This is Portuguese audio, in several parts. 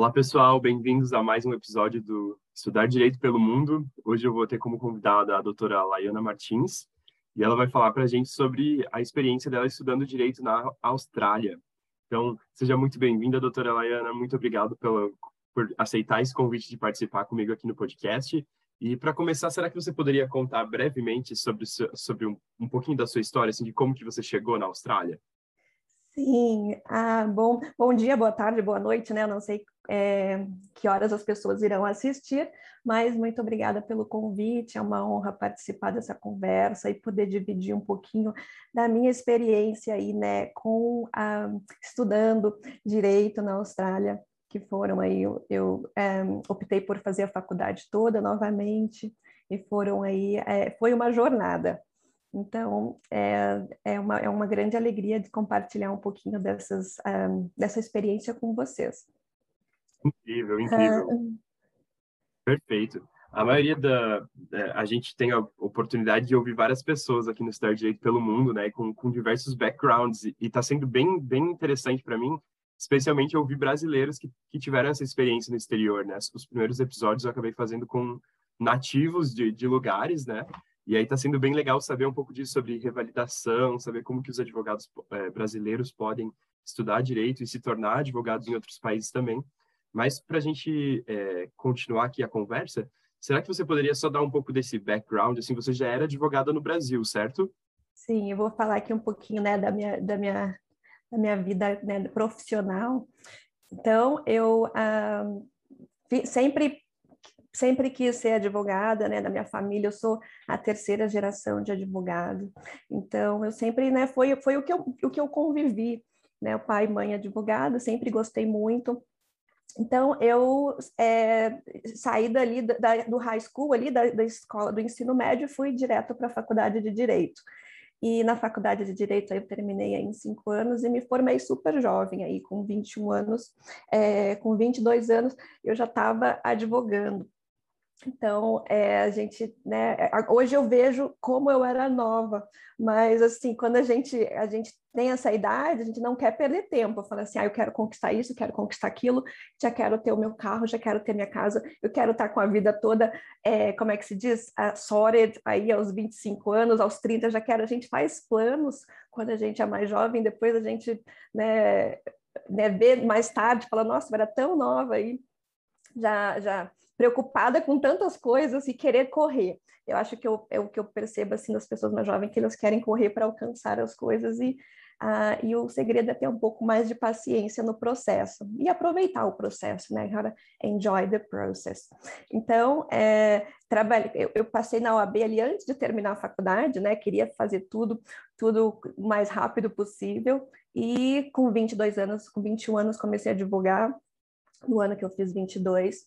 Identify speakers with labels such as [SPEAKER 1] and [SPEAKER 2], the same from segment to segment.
[SPEAKER 1] Olá, pessoal, bem-vindos a mais um episódio do Estudar Direito pelo Mundo. Hoje eu vou ter como convidada a doutora Laiana Martins e ela vai falar para a gente sobre a experiência dela estudando direito na Austrália. Então, seja muito bem-vinda, doutora Laiana. Muito obrigado pela, por aceitar esse convite de participar comigo aqui no podcast. E para começar, será que você poderia contar brevemente sobre, sobre um, um pouquinho da sua história, assim, de como que você chegou na Austrália?
[SPEAKER 2] Sim, ah, bom, bom dia, boa tarde, boa noite, né? Eu não sei é, que horas as pessoas irão assistir, mas muito obrigada pelo convite, é uma honra participar dessa conversa e poder dividir um pouquinho da minha experiência aí, né, com ah, estudando direito na Austrália, que foram aí, eu, eu é, optei por fazer a faculdade toda novamente, e foram aí, é, foi uma jornada, então, é, é, uma, é uma grande alegria de compartilhar um pouquinho dessas, um, dessa experiência com vocês.
[SPEAKER 1] Incrível, incrível. Uh, Perfeito. A maioria da... A gente tem a oportunidade de ouvir várias pessoas aqui no Star Direito pelo mundo, né? Com, com diversos backgrounds. E está sendo bem, bem interessante para mim, especialmente ouvir brasileiros que, que tiveram essa experiência no exterior, né? Os primeiros episódios eu acabei fazendo com nativos de, de lugares, né? E aí está sendo bem legal saber um pouco disso sobre revalidação, saber como que os advogados é, brasileiros podem estudar direito e se tornar advogados em outros países também. Mas para a gente é, continuar aqui a conversa, será que você poderia só dar um pouco desse background? Assim, você já era advogada no Brasil, certo?
[SPEAKER 2] Sim, eu vou falar aqui um pouquinho né, da, minha, da, minha, da minha vida né, profissional. Então, eu ah, sempre sempre quis ser advogada, né, da minha família, eu sou a terceira geração de advogado, então eu sempre, né, foi, foi o, que eu, o que eu convivi, né, o pai e mãe advogado, sempre gostei muito, então eu é, saí dali da, do high school, ali da, da escola, do ensino médio, fui direto para a faculdade de Direito, e na faculdade de Direito eu terminei em cinco anos e me formei super jovem, aí com 21 anos, é, com 22 anos eu já estava advogando. Então, é, a gente, né, é, hoje eu vejo como eu era nova, mas assim, quando a gente, a gente tem essa idade, a gente não quer perder tempo, fala assim, ah, eu quero conquistar isso, eu quero conquistar aquilo, já quero ter o meu carro, já quero ter minha casa, eu quero estar com a vida toda, é, como é que se diz, uh, sorted, aí aos 25 anos, aos 30, já quero, a gente faz planos quando a gente é mais jovem, depois a gente, né, né vê mais tarde, fala, nossa, eu era tão nova aí, já, já preocupada com tantas coisas e querer correr. Eu acho que eu, é o que eu percebo assim das pessoas mais jovens que elas querem correr para alcançar as coisas e uh, e o segredo é ter um pouco mais de paciência no processo e aproveitar o processo, né? Cara, enjoy the process. Então, é, trabalho, eu, eu, passei na OAB ali antes de terminar a faculdade, né? Queria fazer tudo, tudo o mais rápido possível e com 22 anos, com 21 anos comecei a advogar no ano que eu fiz 22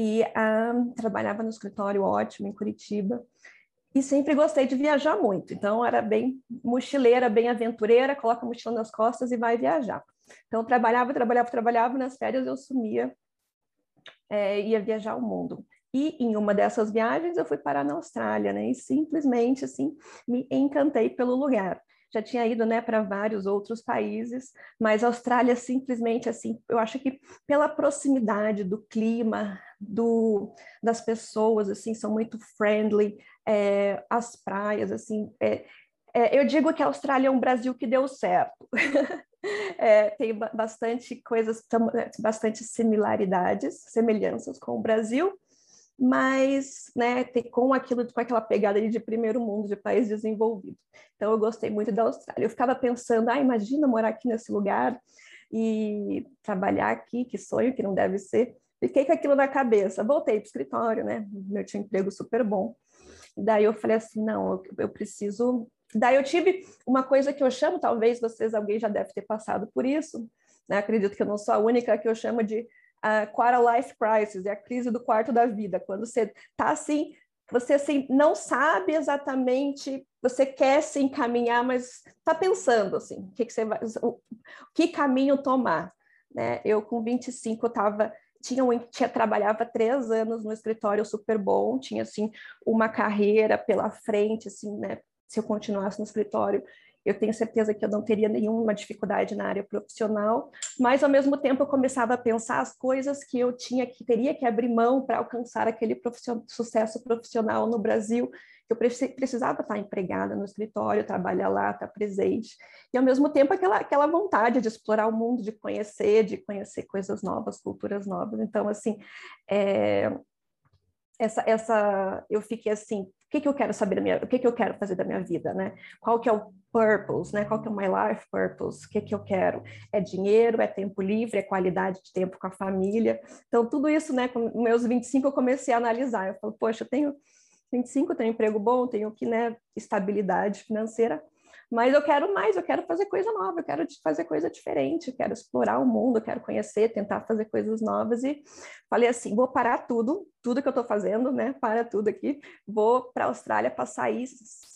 [SPEAKER 2] e um, trabalhava no escritório ótimo em Curitiba e sempre gostei de viajar muito. Então era bem mochileira, bem aventureira, coloca a mochila nas costas e vai viajar. Então trabalhava, trabalhava, trabalhava, nas férias eu sumia, é, ia viajar o mundo. E em uma dessas viagens eu fui parar na Austrália, né? E simplesmente assim me encantei pelo lugar já tinha ido né, para vários outros países, mas a Austrália simplesmente assim, eu acho que pela proximidade do clima, do, das pessoas, assim, são muito friendly, é, as praias, assim, é, é, eu digo que a Austrália é um Brasil que deu certo. É, tem bastante coisas, bastante similaridades, semelhanças com o Brasil, mas né, com aquilo, com aquela pegada de primeiro mundo, de país desenvolvido. Então eu gostei muito da Austrália. Eu ficava pensando, ah, imagina morar aqui nesse lugar e trabalhar aqui, que sonho, que não deve ser. Fiquei com aquilo na cabeça. Voltei para o escritório, né? Meu tinha um emprego super bom. Daí eu falei assim, não, eu, eu preciso. Daí eu tive uma coisa que eu chamo, talvez vocês, alguém já deve ter passado por isso, né? Acredito que eu não sou a única que eu chamo de a quarter life crisis, é a crise do quarto da vida, quando você está assim, você assim, não sabe exatamente, você quer se encaminhar, mas está pensando assim, o que, que você vai, o, que caminho tomar, né? Eu com 25 eu estava tinha, tinha trabalhava três anos no escritório super bom, tinha assim uma carreira pela frente, assim, né? Se eu continuasse no escritório, eu tenho certeza que eu não teria nenhuma dificuldade na área profissional, mas ao mesmo tempo eu começava a pensar as coisas que eu tinha que teria que abrir mão para alcançar aquele sucesso profissional no Brasil, que eu precisava estar empregada no escritório, trabalhar lá, estar presente, e ao mesmo tempo aquela, aquela vontade de explorar o mundo, de conhecer, de conhecer coisas novas, culturas novas. Então, assim, é, essa, essa, eu fiquei assim, o que, que eu quero saber da minha, o que, que eu quero fazer da minha vida, né? Qual que é o purpose, né? Qual que é o my life purpose? O que, que eu quero? É dinheiro, é tempo livre, é qualidade de tempo com a família. Então, tudo isso, né? Com meus 25 eu comecei a analisar. Eu falo, poxa, eu tenho 25, tenho emprego bom, tenho que, né, estabilidade financeira, mas eu quero mais, eu quero fazer coisa nova, eu quero fazer coisa diferente, quero explorar o mundo, quero conhecer, tentar fazer coisas novas. E falei assim, vou parar tudo, tudo que eu estou fazendo, né, para tudo aqui, vou para a Austrália passar aí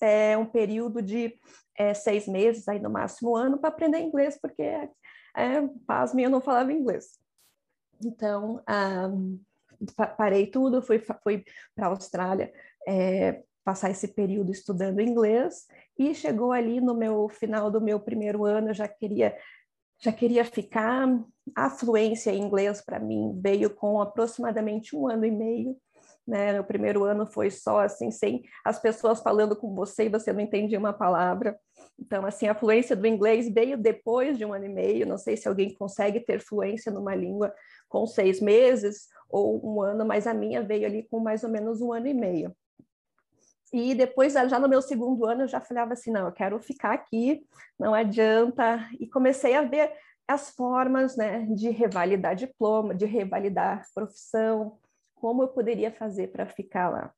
[SPEAKER 2] é, um período de é, seis meses, aí no máximo um ano, para aprender inglês, porque, é, pasme, eu não falava inglês. Então, um, parei tudo, fui, fui para a Austrália é, passar esse período estudando inglês e chegou ali no meu final do meu primeiro ano, eu já queria já queria ficar. A fluência em inglês para mim veio com aproximadamente um ano e meio. Né? O primeiro ano foi só assim, sem as pessoas falando com você e você não entendia uma palavra. Então, assim, a fluência do inglês veio depois de um ano e meio. Não sei se alguém consegue ter fluência numa língua com seis meses ou um ano, mas a minha veio ali com mais ou menos um ano e meio. E depois, já no meu segundo ano, eu já falava assim, não, eu quero ficar aqui, não adianta. E comecei a ver as formas né, de revalidar diploma, de revalidar profissão, como eu poderia fazer para ficar lá.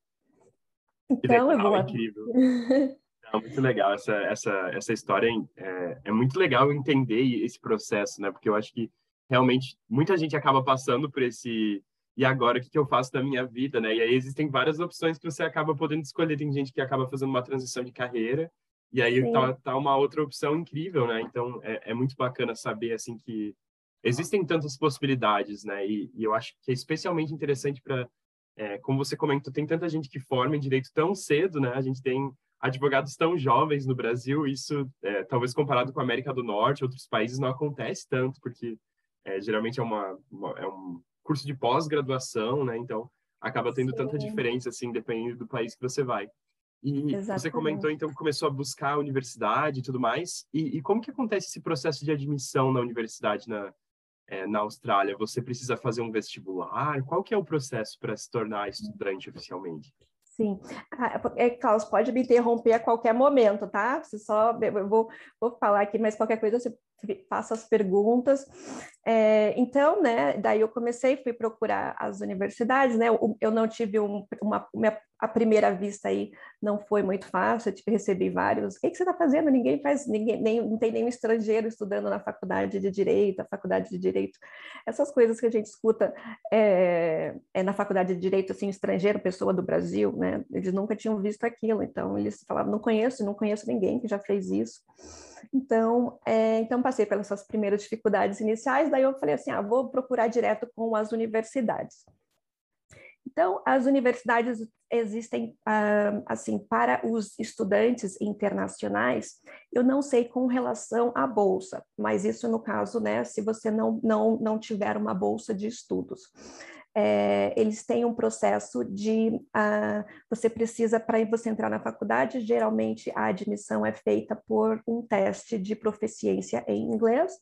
[SPEAKER 1] Então, legal, eu vou... incrível. Não, muito legal essa, essa, essa história. É, é muito legal entender esse processo, né? Porque eu acho que realmente muita gente acaba passando por esse e agora o que, que eu faço da minha vida, né? E aí existem várias opções que você acaba podendo escolher. Tem gente que acaba fazendo uma transição de carreira e aí tá, tá, uma outra opção incrível, né? Então é, é, muito bacana saber assim que existem tantas possibilidades, né? E, e eu acho que é especialmente interessante para, é, como você comentou, tem tanta gente que forma em direito tão cedo, né? A gente tem advogados tão jovens no Brasil. Isso, é, talvez comparado com a América do Norte, outros países não acontece tanto, porque é, geralmente é uma, uma é um curso de pós-graduação, né? Então, acaba tendo Sim. tanta diferença, assim, dependendo do país que você vai. E Exatamente. você comentou, então, que começou a buscar a universidade e tudo mais. E, e, como que acontece esse processo de admissão na universidade na, é, na Austrália? Você precisa fazer um vestibular? Qual que é o processo para se tornar estudante oficialmente?
[SPEAKER 2] Sim. Ah, é, Klaus, pode me interromper a qualquer momento, tá? Você só, eu vou, vou falar aqui, mas qualquer coisa você faça as perguntas. É, então, né, daí eu comecei, fui procurar as universidades, né, eu, eu não tive um, uma, minha, a primeira vista aí não foi muito fácil, eu tive, recebi vários, o que, que você está fazendo? Ninguém faz, ninguém, nem, não tem nenhum estrangeiro estudando na faculdade de Direito, a faculdade de Direito, essas coisas que a gente escuta é, é na faculdade de Direito, assim, estrangeiro, pessoa do Brasil, né, eles nunca tinham visto aquilo, então eles falavam, não conheço, não conheço ninguém que já fez isso, então, é, então passei pelas suas primeiras dificuldades iniciais, daí eu falei assim, ah, vou procurar direto com as universidades. Então, as universidades existem, ah, assim, para os estudantes internacionais, eu não sei com relação à bolsa, mas isso no caso, né, se você não, não, não tiver uma bolsa de estudos é, eles têm um processo de uh, você precisa para você entrar na faculdade geralmente a admissão é feita por um teste de proficiência em inglês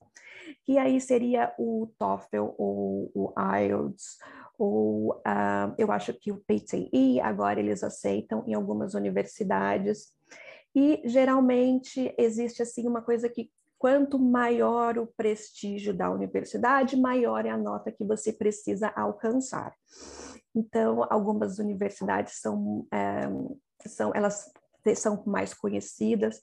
[SPEAKER 2] que aí seria o TOEFL ou o IELTS ou uh, eu acho que o PTE agora eles aceitam em algumas universidades. E geralmente existe assim uma coisa que quanto maior o prestígio da universidade, maior é a nota que você precisa alcançar. Então, algumas universidades são, é, são elas são mais conhecidas.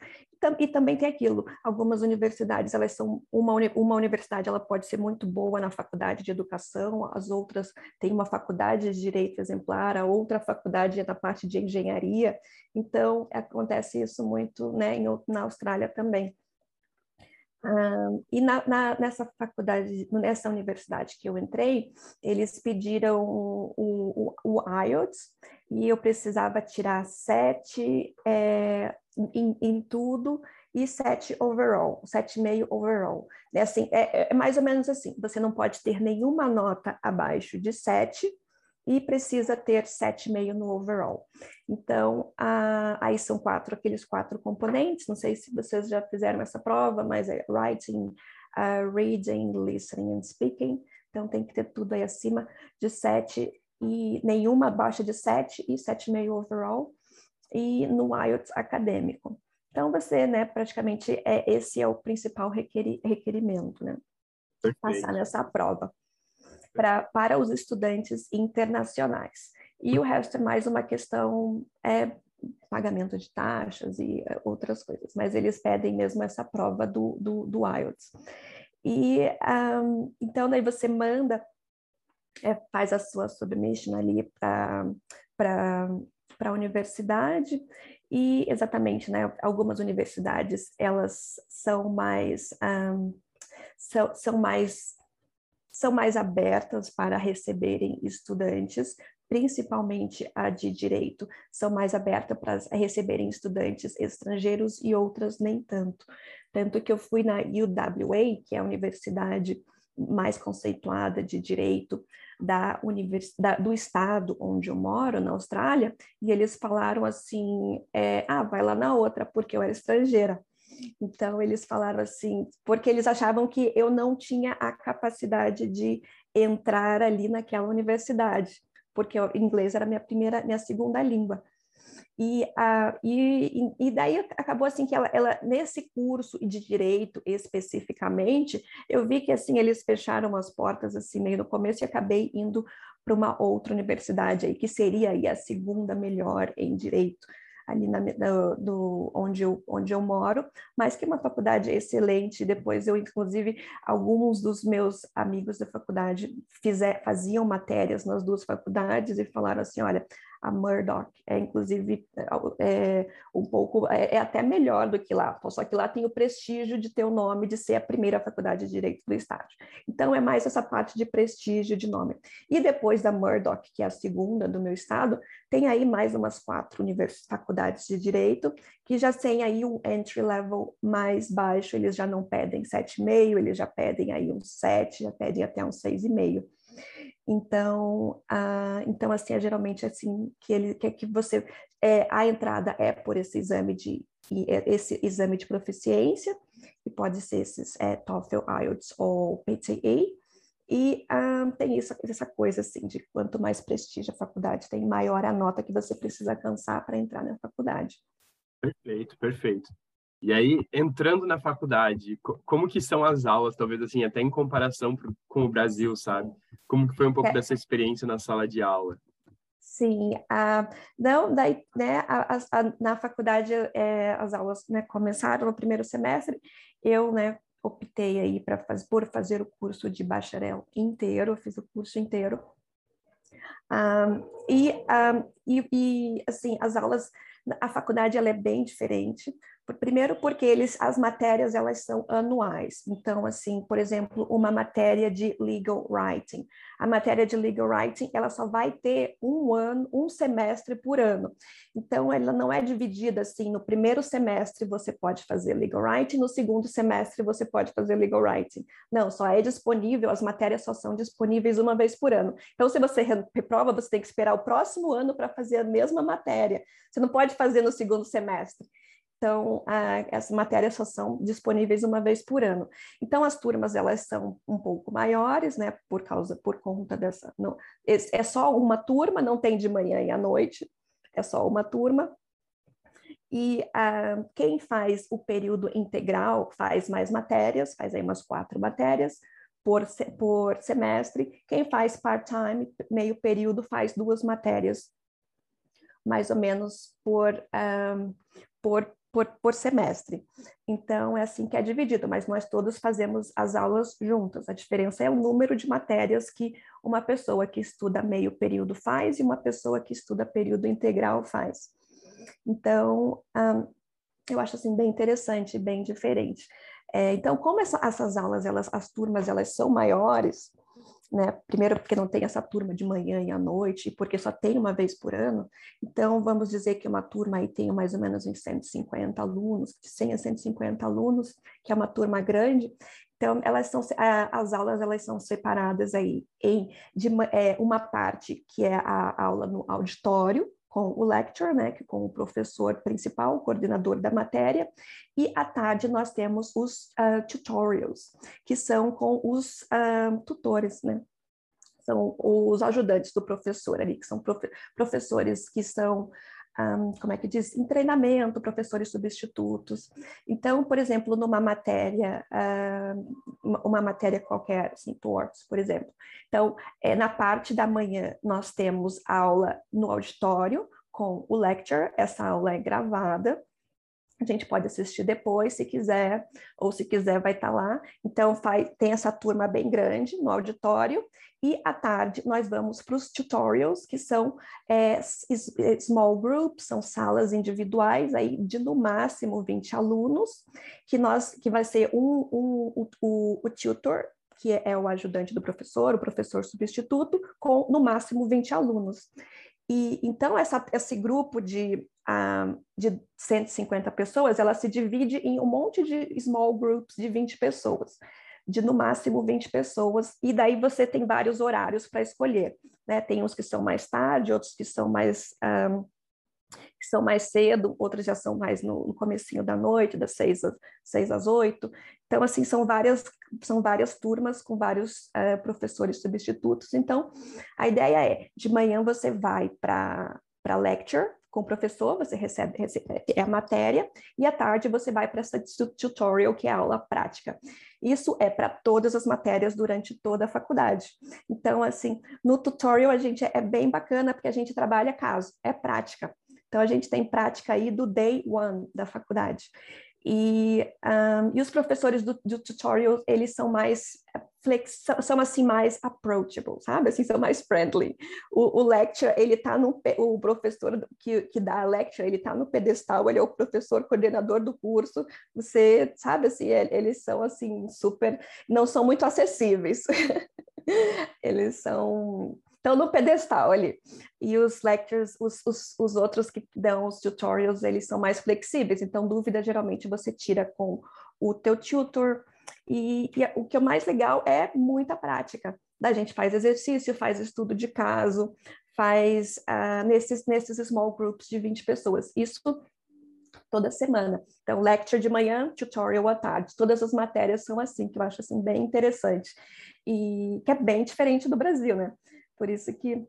[SPEAKER 2] E também tem aquilo algumas universidades elas são uma, uma universidade ela pode ser muito boa na faculdade de educação as outras têm uma faculdade de direito exemplar a outra faculdade é na parte de engenharia. Então acontece isso muito né, em, na Austrália também e na, na, nessa faculdade, nessa universidade que eu entrei, eles pediram o, o, o IELTS e eu precisava tirar sete é, em, em, tudo e 7 overall, 7,5 overall. É, assim, é, é mais ou menos assim, você não pode ter nenhuma nota abaixo de 7 e precisa ter 7,5 no overall. Então, aí são quatro, aqueles quatro componentes, não sei se vocês já fizeram essa prova, mas é writing, uh, reading, listening and speaking, então tem que ter tudo aí acima de 7 e nenhuma abaixo de 7 e 7,5 overall, e no IELTS acadêmico. Então, você, né, praticamente, é, esse é o principal requeri requerimento, né? Perfeito. Passar nessa prova pra, para os estudantes internacionais. E o resto é mais uma questão, é pagamento de taxas e é, outras coisas, mas eles pedem mesmo essa prova do, do, do IELTS. E um, então daí você manda, é, faz a sua submission ali para a universidade e exatamente, né, algumas universidades elas são mais um, são, são mais são mais abertas para receberem estudantes, principalmente a de direito, são mais abertas para receberem estudantes estrangeiros e outras nem tanto. Tanto que eu fui na UWA, que é a universidade mais conceituada de direito da universidade do estado onde eu moro, na Austrália, e eles falaram assim: é, ah, vai lá na outra, porque eu era estrangeira. Então, eles falaram assim, porque eles achavam que eu não tinha a capacidade de entrar ali naquela universidade, porque o inglês era minha primeira, minha segunda língua. E, uh, e, e daí acabou assim que ela, ela, nesse curso de direito especificamente, eu vi que assim eles fecharam as portas assim meio no começo e acabei indo para uma outra universidade aí que seria aí a segunda melhor em direito ali na, do, do, onde, eu, onde eu moro, mas que é uma faculdade excelente. Depois eu, inclusive, alguns dos meus amigos da faculdade fizer, faziam matérias nas duas faculdades e falaram assim, olha, a Murdoch é inclusive é, um pouco é, é, até melhor do que lá, só que lá tem o prestígio de ter o nome de ser a primeira faculdade de direito do estado. Então é mais essa parte de prestígio de nome. E depois da Murdoch, que é a segunda do meu estado, tem aí mais umas quatro faculdades de direito que já tem aí um entry level mais baixo, eles já não pedem 7,5, eles já pedem aí um 7, já pedem até um 6,5. Então, ah, então assim, é geralmente assim que ele quer que você é, a entrada é por esse exame de é, esse exame de proficiência, que pode ser esses é, TOEFL, IELTS ou PTA, e ah, tem isso, essa coisa assim de quanto mais prestígio a faculdade tem, maior a nota que você precisa alcançar para entrar na faculdade.
[SPEAKER 1] Perfeito, perfeito. E aí, entrando na faculdade, como que são as aulas, talvez assim, até em comparação pro, com o Brasil, sabe? Como que foi um pouco é. dessa experiência na sala de aula?
[SPEAKER 2] Sim, uh, não, daí, né, a, a, na faculdade é, as aulas né, começaram no primeiro semestre, eu, né, optei aí para por fazer o curso de bacharel inteiro, fiz o curso inteiro, um, e, um, e, e, assim, as aulas, a faculdade ela é bem diferente, Primeiro porque eles, as matérias elas são anuais. Então, assim, por exemplo, uma matéria de legal writing. A matéria de legal writing ela só vai ter um ano, um semestre por ano. Então, ela não é dividida assim. No primeiro semestre você pode fazer legal writing, no segundo semestre você pode fazer legal writing. Não, só é disponível. As matérias só são disponíveis uma vez por ano. Então, se você reprova, você tem que esperar o próximo ano para fazer a mesma matéria. Você não pode fazer no segundo semestre. Então, a, as matérias só são disponíveis uma vez por ano. Então, as turmas elas são um pouco maiores, né? Por causa, por conta dessa. Não, é só uma turma, não tem de manhã e à noite, é só uma turma. E uh, quem faz o período integral faz mais matérias, faz aí umas quatro matérias por, por semestre. Quem faz part-time, meio período, faz duas matérias, mais ou menos por, ah, por por, por semestre. Então, é assim que é dividido, mas nós todos fazemos as aulas juntas. A diferença é o número de matérias que uma pessoa que estuda meio período faz e uma pessoa que estuda período integral faz. Então, um, eu acho assim bem interessante, bem diferente. É, então, como essa, essas aulas, elas, as turmas, elas são maiores, né? Primeiro porque não tem essa turma de manhã e à noite, e porque só tem uma vez por ano. Então, vamos dizer que uma turma aí tem mais ou menos uns 150 alunos, de 100 a 150 alunos, que é uma turma grande. Então, elas são, as aulas elas são separadas aí em de, é, uma parte que é a aula no auditório, com o lecturer, né, que com o professor principal, o coordenador da matéria, e à tarde nós temos os uh, tutorials, que são com os uh, tutores, né, são os ajudantes do professor ali, que são profe professores que são um, como é que diz, em treinamento, professores substitutos. Então, por exemplo, numa matéria, uh, uma matéria qualquer, assim, torts, por exemplo. Então, é, na parte da manhã, nós temos aula no auditório com o lecture, essa aula é gravada, a gente pode assistir depois, se quiser, ou se quiser vai estar tá lá. Então, faz, tem essa turma bem grande no auditório, e à tarde nós vamos para os tutorials, que são é, é, small groups, são salas individuais, aí de no máximo 20 alunos, que, nós, que vai ser um, um, o, o tutor, que é o ajudante do professor, o professor substituto, com no máximo 20 alunos. E então essa, esse grupo de de 150 pessoas, ela se divide em um monte de small groups de 20 pessoas, de no máximo 20 pessoas, e daí você tem vários horários para escolher, né? Tem uns que são mais tarde, outros que são mais um, que são mais cedo, outros já são mais no, no comecinho da noite, das seis às, seis às oito. Então, assim, são várias, são várias turmas com vários uh, professores substitutos. Então, a ideia é, de manhã você vai para para lecture, com o professor, você recebe, recebe é a matéria, e à tarde você vai para essa tutorial, que é a aula prática. Isso é para todas as matérias durante toda a faculdade. Então, assim, no tutorial a gente é bem bacana, porque a gente trabalha caso, é prática. Então, a gente tem prática aí do day one da faculdade. E, um, e os professores do, do, tutorial, eles são mais flex, são assim mais approachable, sabe? Assim, são mais friendly. O, o lecture, ele tá no o professor que, que dá a lecture, ele tá no pedestal, ele é o professor coordenador do curso. Você, sabe assim, eles são assim super, não são muito acessíveis. eles são estão no pedestal ali. E os lectures, os, os, os outros que dão os tutorials, eles são mais flexíveis. Então, dúvida, geralmente, você tira com o teu tutor. E, e o que é mais legal é muita prática. A gente faz exercício, faz estudo de caso, faz uh, nesses, nesses small groups de 20 pessoas. Isso toda semana. Então, lecture de manhã, tutorial à tarde. Todas as matérias são assim, que eu acho assim bem interessante. E que é bem diferente do Brasil, né? Por isso que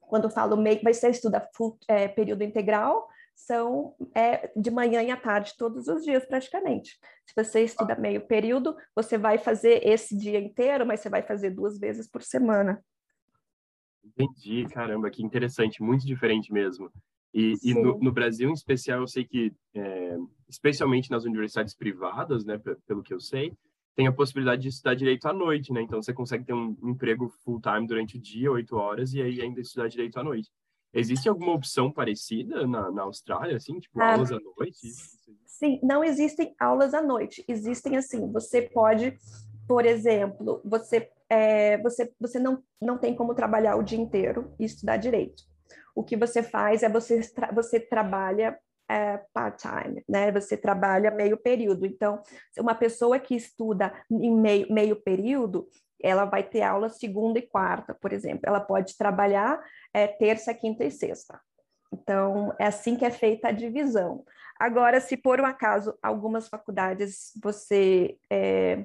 [SPEAKER 2] quando eu falo meio vai ser estuda full, é, período integral, são é, de manhã e à tarde, todos os dias praticamente. Se você estuda meio período, você vai fazer esse dia inteiro, mas você vai fazer duas vezes por semana.
[SPEAKER 1] Entendi, caramba, que interessante, muito diferente mesmo. E, e no, no, Brasil, em especial, eu sei que, é, especialmente nas universidades privadas, né, pelo que eu sei, tem a possibilidade de estudar direito à noite, né? Então você consegue ter um emprego full time durante o dia, oito horas, e aí ainda estudar direito à noite. Existe alguma opção parecida na, na Austrália, assim, tipo ah, aulas à noite?
[SPEAKER 2] Sim, não existem aulas à noite. Existem assim, você pode, por exemplo, você é, você você não não tem como trabalhar o dia inteiro e estudar direito. O que você faz é você você trabalha é, part-time, né? Você trabalha meio período. Então, uma pessoa que estuda em meio, meio período, ela vai ter aula segunda e quarta, por exemplo. Ela pode trabalhar é, terça, quinta e sexta. Então, é assim que é feita a divisão. Agora, se por um acaso algumas faculdades você é,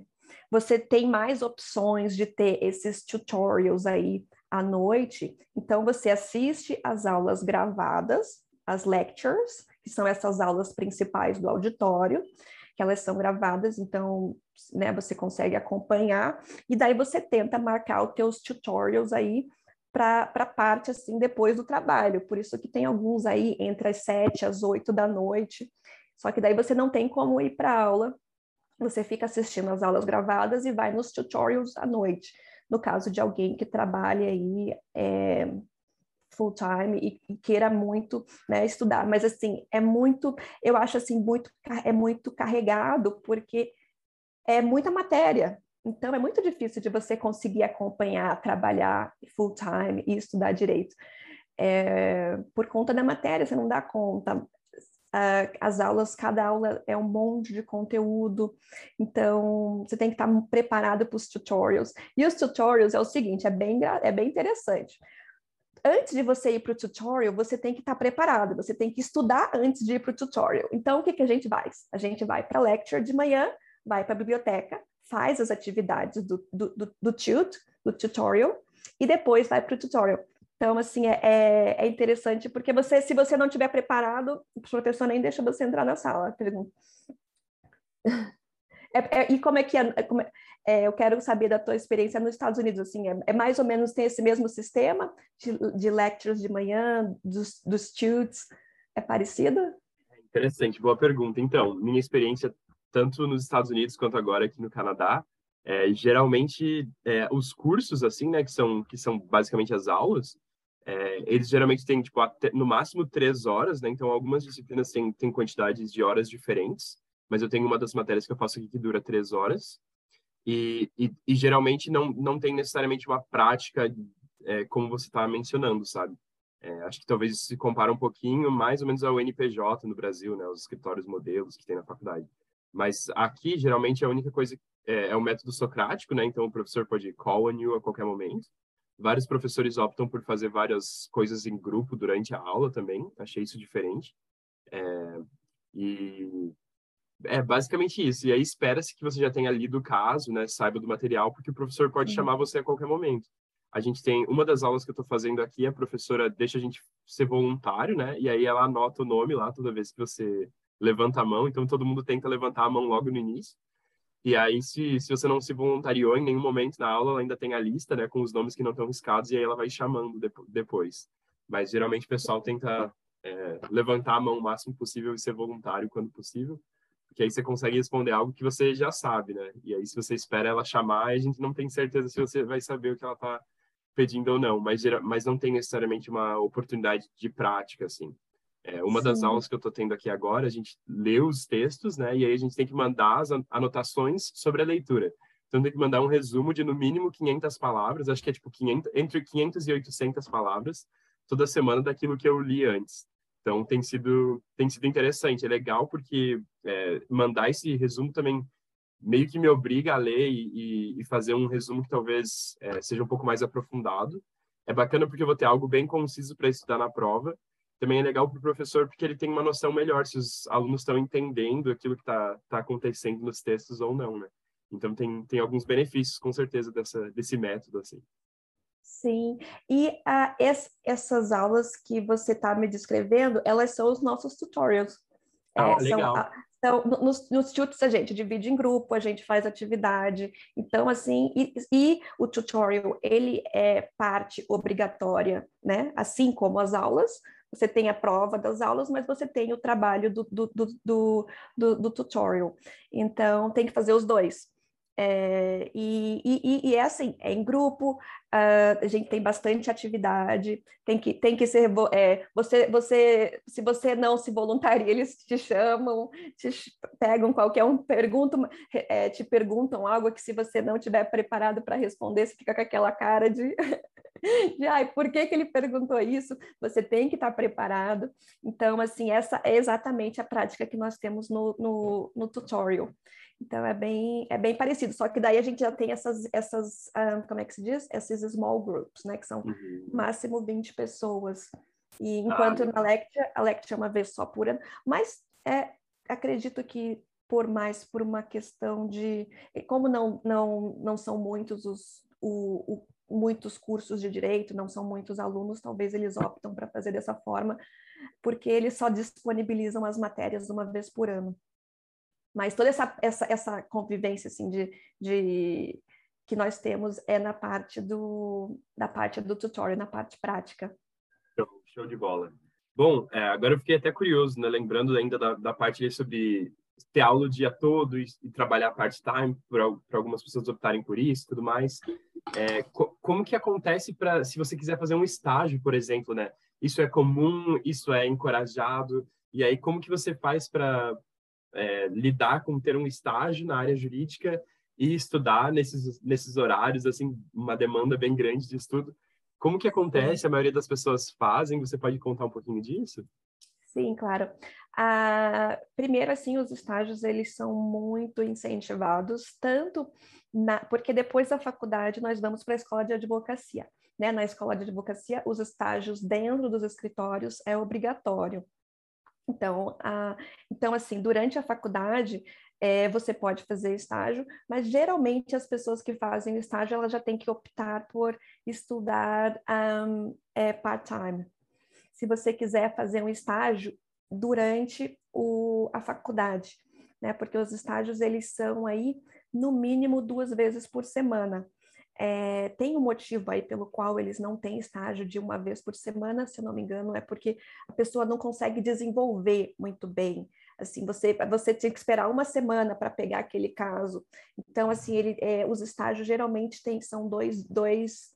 [SPEAKER 2] você tem mais opções de ter esses tutorials aí à noite, então você assiste as aulas gravadas, as lectures, que são essas aulas principais do auditório, que elas são gravadas, então né, você consegue acompanhar, e daí você tenta marcar os teus tutorials aí para a parte assim depois do trabalho. Por isso que tem alguns aí entre as sete às oito da noite. Só que daí você não tem como ir para aula. Você fica assistindo as aulas gravadas e vai nos tutorials à noite. No caso de alguém que trabalha aí é, full time e, e queira muito né, estudar, mas assim é muito, eu acho assim muito é muito carregado porque é muita matéria, Então, é muito difícil de você conseguir acompanhar, trabalhar full time e estudar direito. É, por conta da matéria, você não dá conta. As aulas, cada aula é um monte de conteúdo, então você tem que estar preparado para os tutorials. E os tutorials é o seguinte: é bem, é bem interessante antes de você ir para o tutorial, você tem que estar preparado, você tem que estudar antes de ir para o tutorial. Então, o que, que a gente faz? A gente vai para a lecture de manhã, vai para a biblioteca, faz as atividades do, do, do, do, tut, do tutorial, e depois vai para o tutorial. Então, assim, é, é, é, interessante, porque você, se você não estiver preparado, o professor nem deixa você entrar na sala, pergunta. É, é, e como é que é, como é, é, eu quero saber da tua experiência nos Estados Unidos, assim, é, é mais ou menos tem esse mesmo sistema de, de lectures de manhã, dos, dos tuts, é parecido?
[SPEAKER 1] Interessante, boa pergunta. Então, minha experiência tanto nos Estados Unidos quanto agora aqui no Canadá, é, geralmente é, os cursos assim, né, que são que são basicamente as aulas, é, eles geralmente têm tipo até, no máximo três horas, né? Então algumas disciplinas têm, têm quantidades de horas diferentes, mas eu tenho uma das matérias que eu faço aqui que dura três horas. E, e, e, geralmente não, não tem necessariamente uma prática é, como você está mencionando, sabe? É, acho que talvez se compara um pouquinho mais ou menos ao NPJ no Brasil, né? Os escritórios modelos que tem na faculdade. Mas aqui, geralmente, a única coisa é, é o método socrático, né? Então, o professor pode call on you a qualquer momento. Vários professores optam por fazer várias coisas em grupo durante a aula também. Achei isso diferente. É, e é basicamente isso. E aí espera-se que você já tenha lido o caso, né, saiba do material, porque o professor pode uhum. chamar você a qualquer momento. A gente tem uma das aulas que eu estou fazendo aqui, a professora deixa a gente ser voluntário, né? E aí ela anota o nome lá toda vez que você levanta a mão. Então todo mundo tenta levantar a mão logo no início. E aí, se, se você não se voluntariou em nenhum momento na aula, ela ainda tem a lista, né, com os nomes que não estão riscados, e aí ela vai chamando depois. Mas geralmente o pessoal tenta é, levantar a mão o máximo possível e ser voluntário quando possível porque aí você consegue responder algo que você já sabe, né? E aí, se você espera ela chamar, a gente não tem certeza se você vai saber o que ela está pedindo ou não, mas, mas não tem necessariamente uma oportunidade de prática, assim. É, uma Sim. das aulas que eu estou tendo aqui agora, a gente lê os textos, né? E aí a gente tem que mandar as anotações sobre a leitura. Então tem que mandar um resumo de no mínimo 500 palavras, acho que é tipo 500, entre 500 e 800 palavras, toda semana daquilo que eu li antes. Então tem sido tem sido interessante, é legal porque é, mandar esse resumo também meio que me obriga a ler e, e fazer um resumo que talvez é, seja um pouco mais aprofundado. É bacana porque eu vou ter algo bem conciso para estudar na prova. Também é legal para o professor porque ele tem uma noção melhor se os alunos estão entendendo aquilo que está tá acontecendo nos textos ou não, né? Então tem, tem alguns benefícios com certeza dessa, desse método assim.
[SPEAKER 2] Sim, e uh, es, essas aulas que você está me descrevendo, elas são os nossos tutorials.
[SPEAKER 1] Ah, é, legal. São,
[SPEAKER 2] então, nos, nos tutos a gente divide em grupo, a gente faz atividade. Então, assim, e, e, o tutorial, ele é parte obrigatória, né? Assim como as aulas, você tem a prova das aulas, mas você tem o trabalho do, do, do, do, do tutorial. Então, tem que fazer os dois. É, e, e, e, é assim, é em grupo, uh, a gente tem bastante atividade, tem que, tem que ser, é, você, você, se você não se voluntaria, eles te chamam, te pegam qualquer um, perguntam, é, te perguntam algo que se você não tiver preparado para responder, você fica com aquela cara de, de ai, por que, que ele perguntou isso? Você tem que estar preparado. Então, assim, essa é exatamente a prática que nós temos no, no, no tutorial. Então é bem, é bem parecido, só que daí a gente já tem essas, essas um, ah, como é que se diz? Esses small groups, né? Que são uhum. máximo 20 pessoas. E enquanto ah, na lecture, a lecture é uma vez só por ano, mas é, acredito que por mais por uma questão de como não não não são muitos os o, o, muitos cursos de direito, não são muitos alunos, talvez eles optam para fazer dessa forma, porque eles só disponibilizam as matérias uma vez por ano. Mas toda essa, essa, essa convivência assim, de, de que nós temos é na parte do da parte do tutorial, na parte prática.
[SPEAKER 1] Show, show de bola. Bom, é, agora eu fiquei até curioso, né? Lembrando ainda da, da parte sobre ter aula o dia todo e, e trabalhar part-time, para algumas pessoas optarem por isso tudo mais. É, co como que acontece para, se você quiser fazer um estágio, por exemplo, né? Isso é comum, isso é encorajado, e aí como que você faz para é, lidar com ter um estágio na área jurídica e estudar nesses, nesses horários, assim, uma demanda bem grande de estudo. Como que acontece? A maioria das pessoas fazem? Você pode contar um pouquinho disso?
[SPEAKER 2] Sim, claro. Ah, primeiro, assim, os estágios, eles são muito incentivados, tanto na, porque depois da faculdade nós vamos para a escola de advocacia. Né? Na escola de advocacia, os estágios dentro dos escritórios é obrigatório. Então, então assim, durante a faculdade, é, você pode fazer estágio, mas geralmente as pessoas que fazem estágio, elas já têm que optar por estudar um, é, part-time. Se você quiser fazer um estágio durante o, a faculdade, né? Porque os estágios, eles são aí, no mínimo, duas vezes por semana. É, tem um motivo aí pelo qual eles não têm estágio de uma vez por semana, se eu não me engano, é porque a pessoa não consegue desenvolver muito bem Assim, você, você tinha que esperar uma semana para pegar aquele caso. Então, assim, ele, é, os estágios geralmente tem, são dois, dois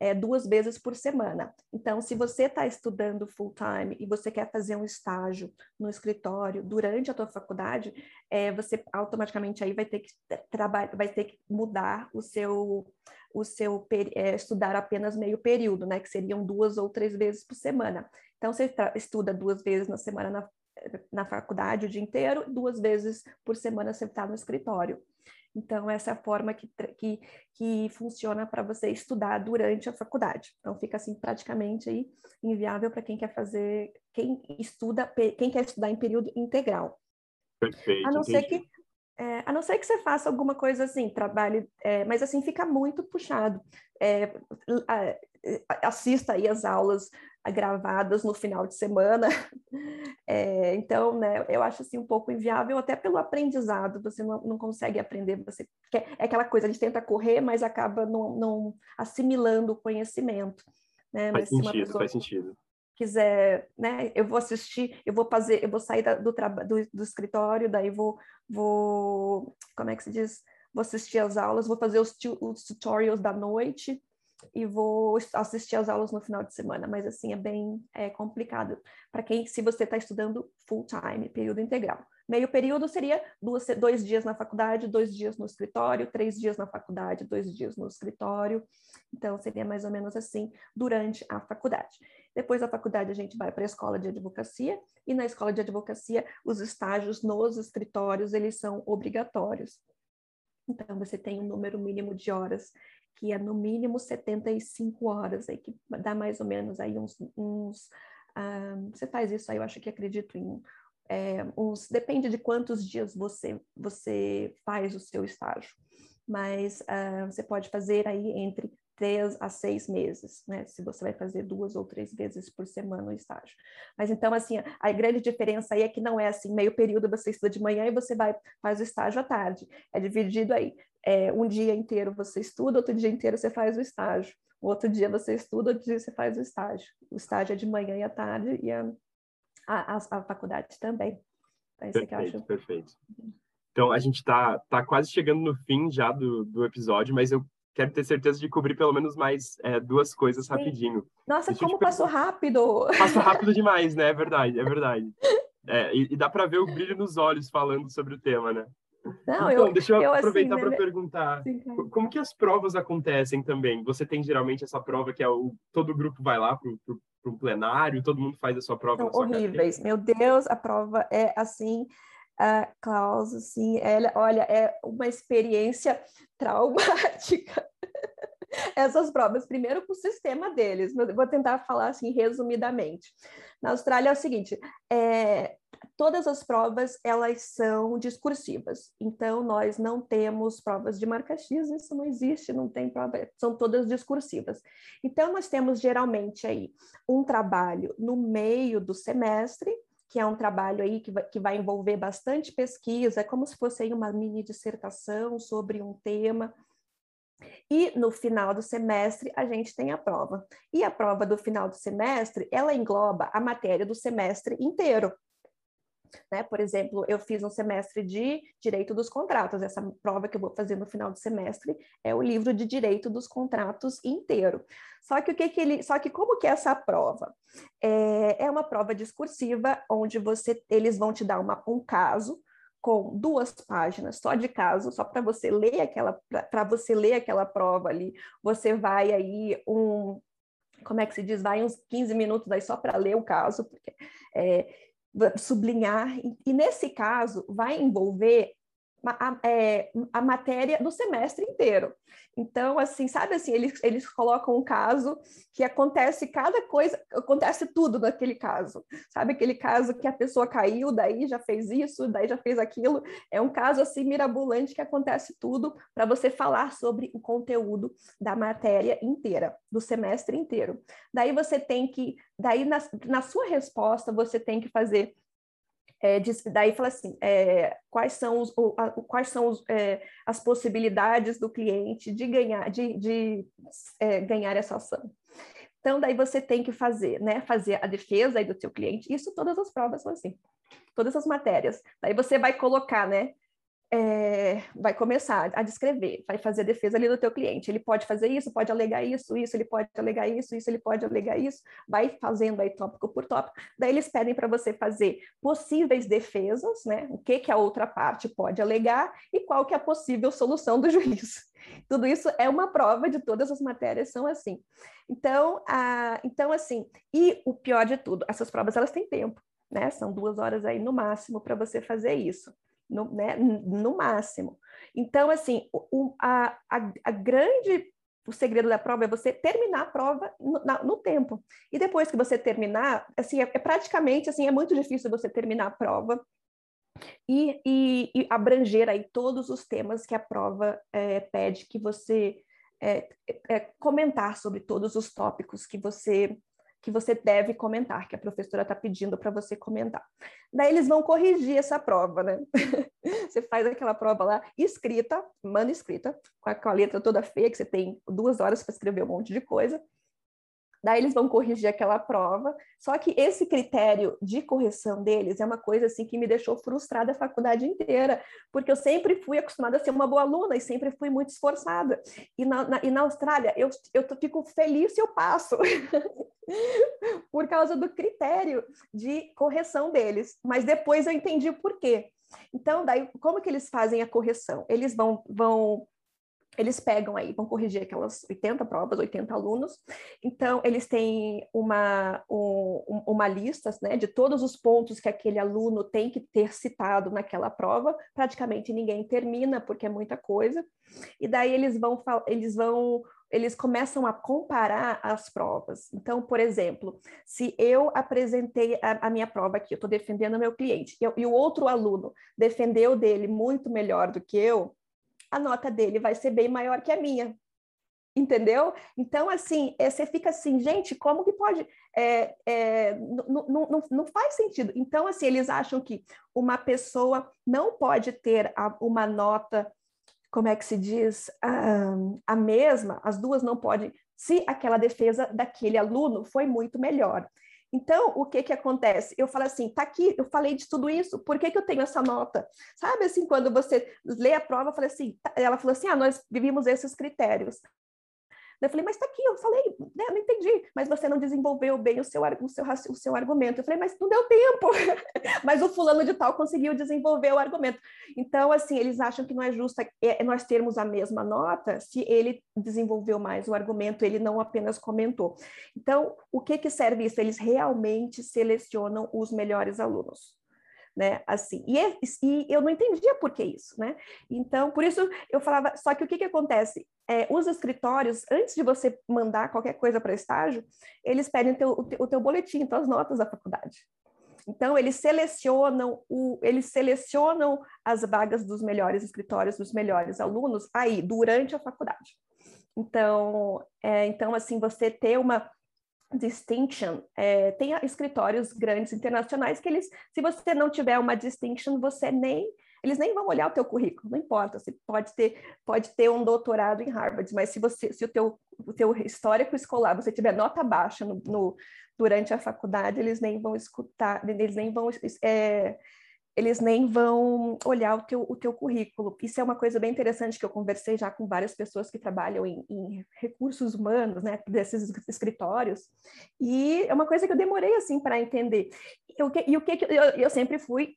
[SPEAKER 2] é, duas vezes por semana. Então, se você está estudando full time e você quer fazer um estágio no escritório durante a tua faculdade, é, você automaticamente aí vai ter que trabalhar, vai ter que mudar o seu o seu é, estudar apenas meio período, né? Que seriam duas ou três vezes por semana. Então, você estuda duas vezes na semana na, na faculdade o dia inteiro, duas vezes por semana você está no escritório. Então, essa é a forma que, que, que funciona para você estudar durante a faculdade. Então, fica assim praticamente aí inviável para quem quer fazer, quem estuda, quem quer estudar em período integral.
[SPEAKER 1] Perfeito.
[SPEAKER 2] A não ser que é, a não ser que você faça alguma coisa assim, trabalhe, é, mas assim fica muito puxado. É, assista aí as aulas gravadas no final de semana. É, então, né, eu acho assim um pouco inviável até pelo aprendizado. Você não, não consegue aprender, você quer, é aquela coisa, a gente tenta correr, mas acaba não, não assimilando o conhecimento. Né?
[SPEAKER 1] Faz mas sentido, faz sentido.
[SPEAKER 2] Quiser, né, eu vou assistir, eu vou fazer, eu vou sair da, do, do, do escritório, daí vou, vou, como é que se diz? Vou assistir as aulas, vou fazer os, os tutorials da noite, e vou assistir às aulas no final de semana, mas assim é bem é, complicado para quem se você está estudando full time, período integral. Meio período seria duas, dois dias na faculdade, dois dias no escritório, três dias na faculdade, dois dias no escritório. Então seria mais ou menos assim durante a faculdade. Depois da faculdade a gente vai para a escola de advocacia e na escola de advocacia os estágios nos escritórios eles são obrigatórios. Então, você tem um número mínimo de horas que é no mínimo 75 horas, aí, que dá mais ou menos aí uns. uns ah, você faz isso aí, eu acho que acredito em é, uns. Depende de quantos dias você, você faz o seu estágio, mas uh, você pode fazer aí entre três a seis meses, né? Se você vai fazer duas ou três vezes por semana o estágio. Mas então, assim, a grande diferença aí é que não é assim, meio período você estuda de manhã e você vai faz o estágio à tarde. É dividido aí. É, um dia inteiro você estuda, outro dia inteiro você faz o estágio. Outro dia você estuda, outro dia você faz o estágio. O estágio é de manhã e à tarde e a, a, a faculdade também.
[SPEAKER 1] Então, perfeito, acho... perfeito. Então, a gente está tá quase chegando no fim já do, do episódio, mas eu quero ter certeza de cobrir pelo menos mais é, duas coisas Sim. rapidinho.
[SPEAKER 2] Nossa, Deixa como passou rápido!
[SPEAKER 1] Passou rápido demais, né? É verdade, é verdade. É, e, e, dá para ver o brilho nos olhos falando sobre o tema, né? Não, então, eu, deixa eu, eu assim, aproveitar assim, para né? perguntar, Sim, como que as provas acontecem também? Você tem geralmente essa prova que é o todo grupo vai lá para um plenário, todo mundo faz a sua prova
[SPEAKER 2] São horríveis, meu Deus, a prova é assim a Klaus, assim, ela, olha, é uma experiência traumática. Essas provas, primeiro com o sistema deles, vou tentar falar assim resumidamente. Na Austrália é o seguinte, é, todas as provas elas são discursivas, então nós não temos provas de marca X, isso não existe, não tem prova, são todas discursivas. Então nós temos geralmente aí um trabalho no meio do semestre, que é um trabalho aí que vai, que vai envolver bastante pesquisa, é como se fosse uma mini dissertação sobre um tema. E no final do semestre a gente tem a prova. E a prova do final do semestre, ela engloba a matéria do semestre inteiro. Né? Por exemplo, eu fiz um semestre de Direito dos Contratos. Essa prova que eu vou fazer no final do semestre é o livro de Direito dos Contratos inteiro. Só que o que, que ele, só que como que é essa prova? É, é uma prova discursiva onde você, eles vão te dar uma, um caso com duas páginas só de caso, só para você ler aquela para você ler aquela prova ali, você vai aí um como é que se diz, vai uns 15 minutos aí só para ler o caso, porque é, sublinhar, e nesse caso vai envolver a, é, a matéria do semestre inteiro. Então, assim, sabe assim, eles, eles colocam um caso que acontece cada coisa, acontece tudo naquele caso. Sabe aquele caso que a pessoa caiu, daí já fez isso, daí já fez aquilo. É um caso assim mirabolante que acontece tudo para você falar sobre o conteúdo da matéria inteira, do semestre inteiro. Daí você tem que, daí na, na sua resposta você tem que fazer é, daí fala assim, é, quais são, os, o, a, quais são os, é, as possibilidades do cliente de ganhar, de, de é, ganhar essa ação. Então, daí você tem que fazer, né? Fazer a defesa aí do seu cliente. Isso todas as provas são assim. Todas as matérias. Daí você vai colocar, né? É, vai começar a descrever, vai fazer a defesa ali do teu cliente. Ele pode fazer isso, pode alegar isso, isso, ele pode alegar isso, isso, ele pode alegar isso, vai fazendo aí tópico por tópico. Daí eles pedem para você fazer possíveis defesas, né? O que que a outra parte pode alegar e qual que é a possível solução do juiz. Tudo isso é uma prova de todas as matérias são assim. Então, a, então assim, e o pior de tudo, essas provas elas têm tempo, né? São duas horas aí no máximo para você fazer isso no, né, no máximo. Então, assim, o, a, a, a, grande o segredo da prova é você terminar a prova no, na, no tempo. E depois que você terminar, assim, é, é, praticamente assim, é muito difícil você terminar a prova e, e, e abranger aí todos os temas que a prova é, pede que você é, é, comentar sobre todos os tópicos que você que você deve comentar, que a professora está pedindo para você comentar. Daí eles vão corrigir essa prova, né? você faz aquela prova lá, escrita, manuscrita, com a, com a letra toda feia, que você tem duas horas para escrever um monte de coisa. Daí eles vão corrigir aquela prova. Só que esse critério de correção deles é uma coisa assim que me deixou frustrada a faculdade inteira, porque eu sempre fui acostumada a ser uma boa aluna e sempre fui muito esforçada. E na, na, e na Austrália eu, eu fico feliz se eu passo. por causa do critério de correção deles. Mas depois eu entendi o porquê. Então, daí, como que eles fazem a correção? Eles vão, vão eles pegam aí, vão corrigir aquelas 80 provas, 80 alunos. Então, eles têm uma, um, uma lista né, de todos os pontos que aquele aluno tem que ter citado naquela prova. Praticamente ninguém termina, porque é muita coisa. E daí eles vão, eles vão eles começam a comparar as provas. Então, por exemplo, se eu apresentei a, a minha prova aqui, eu estou defendendo o meu cliente, e, e o outro aluno defendeu dele muito melhor do que eu, a nota dele vai ser bem maior que a minha. Entendeu? Então, assim, é, você fica assim, gente, como que pode? É, é, não, não, faz sentido. Então, assim, eles acham que uma pessoa não pode ter uma nota, como é que se diz, a, a mesma, as duas não podem, se aquela defesa daquele aluno foi muito melhor. Então, o que que acontece? Eu falo assim, tá aqui, eu falei de tudo isso, por que que eu tenho essa nota? Sabe assim, quando você lê a prova, falei assim, ela falou assim, ah, nós vivimos esses critérios. Eu falei, mas está aqui, eu falei, né, não entendi, mas você não desenvolveu bem o seu, o seu, o seu argumento. Eu falei, mas não deu tempo. mas o fulano de tal conseguiu desenvolver o argumento. Então, assim, eles acham que não é justo é, é, nós termos a mesma nota se ele desenvolveu mais o argumento, ele não apenas comentou. Então, o que, que serve isso? Eles realmente selecionam os melhores alunos né? Assim, e, e, eu não entendia por que isso, né? Então, por isso eu falava, só que o que, que acontece? É, os escritórios, antes de você mandar qualquer coisa para estágio, eles pedem teu, o, teu, o teu boletim, então as notas da faculdade. Então, eles selecionam, o, eles selecionam as vagas dos melhores escritórios, dos melhores alunos, aí, durante a faculdade. Então, é, então assim, você ter uma distinction, é, tem escritórios grandes internacionais que eles, se você não tiver uma distinction, você nem eles nem vão olhar o teu currículo, não importa, você pode ter, pode ter um doutorado em Harvard, mas se você, se o teu, o teu histórico escolar, você tiver nota baixa no, no durante a faculdade, eles nem vão escutar, eles nem vão é, eles nem vão olhar o teu, o teu currículo. Isso é uma coisa bem interessante que eu conversei já com várias pessoas que trabalham em, em recursos humanos, né, desses escritórios, e é uma coisa que eu demorei, assim, para entender. Eu, e o que eu, eu sempre fui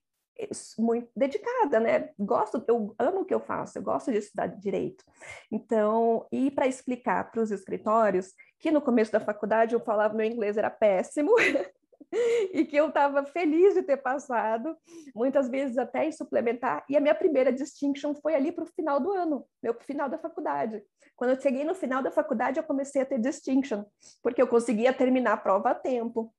[SPEAKER 2] muito dedicada, né? Gosto, eu amo o que eu faço, eu gosto de estudar direito. Então, e para explicar para os escritórios que no começo da faculdade eu falava meu inglês era péssimo. e que eu estava feliz de ter passado, muitas vezes até em suplementar, e a minha primeira distinction foi ali para o final do ano, meu final da faculdade. Quando eu cheguei no final da faculdade, eu comecei a ter distinction, porque eu conseguia terminar a prova a tempo.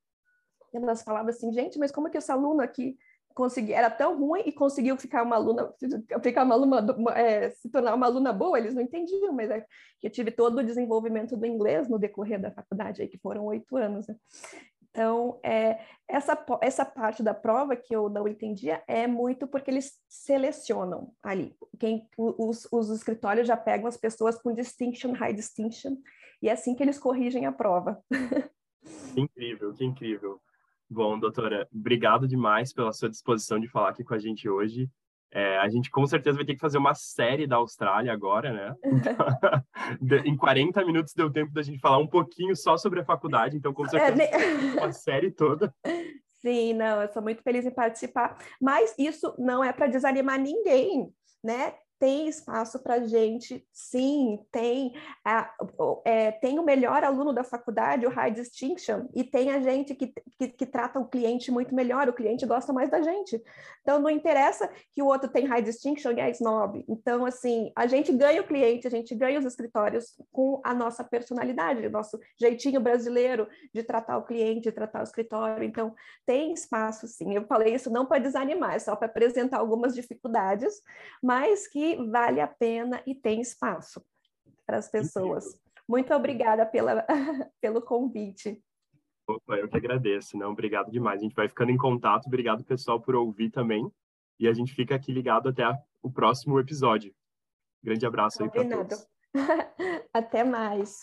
[SPEAKER 2] E elas falavam assim, gente, mas como é que esse aluno aqui conseguiu, era tão ruim e conseguiu ficar uma aluna, ficar uma aluna, é, se tornar uma aluna boa, eles não entendiam, mas é que eu tive todo o desenvolvimento do inglês no decorrer da faculdade, aí, que foram oito anos. Né? Então, é, essa, essa parte da prova que eu não entendia é muito porque eles selecionam ali. Quem, os, os escritórios já pegam as pessoas com distinction, high distinction, e é assim que eles corrigem a prova.
[SPEAKER 1] Que incrível, que incrível. Bom, doutora, obrigado demais pela sua disposição de falar aqui com a gente hoje. É, a gente com certeza vai ter que fazer uma série da Austrália agora, né? em 40 minutos deu tempo da gente falar um pouquinho só sobre a faculdade, então com é, certeza é, uma série toda.
[SPEAKER 2] Sim, não, eu sou muito feliz em participar, mas isso não é para desanimar ninguém, né? Tem espaço para gente, sim, tem, a, é, tem o melhor aluno da faculdade, o High Distinction, e tem a gente que, que, que, trata o cliente muito melhor, o cliente gosta mais da gente. Então, não interessa que o outro tem High Distinction e é snob. Então, assim, a gente ganha o cliente, a gente ganha os escritórios com a nossa personalidade, o nosso jeitinho brasileiro de tratar o cliente, de tratar o escritório. Então, tem espaço, sim. Eu falei isso não para desanimar, é só para apresentar algumas dificuldades, mas que vale a pena e tem espaço para as pessoas. Muito obrigada pela, pelo convite.
[SPEAKER 1] Opa, eu que agradeço, não? Obrigado demais. A gente vai ficando em contato. Obrigado, pessoal, por ouvir também. E a gente fica aqui ligado até o próximo episódio. Grande abraço aí para todos.
[SPEAKER 2] Até mais.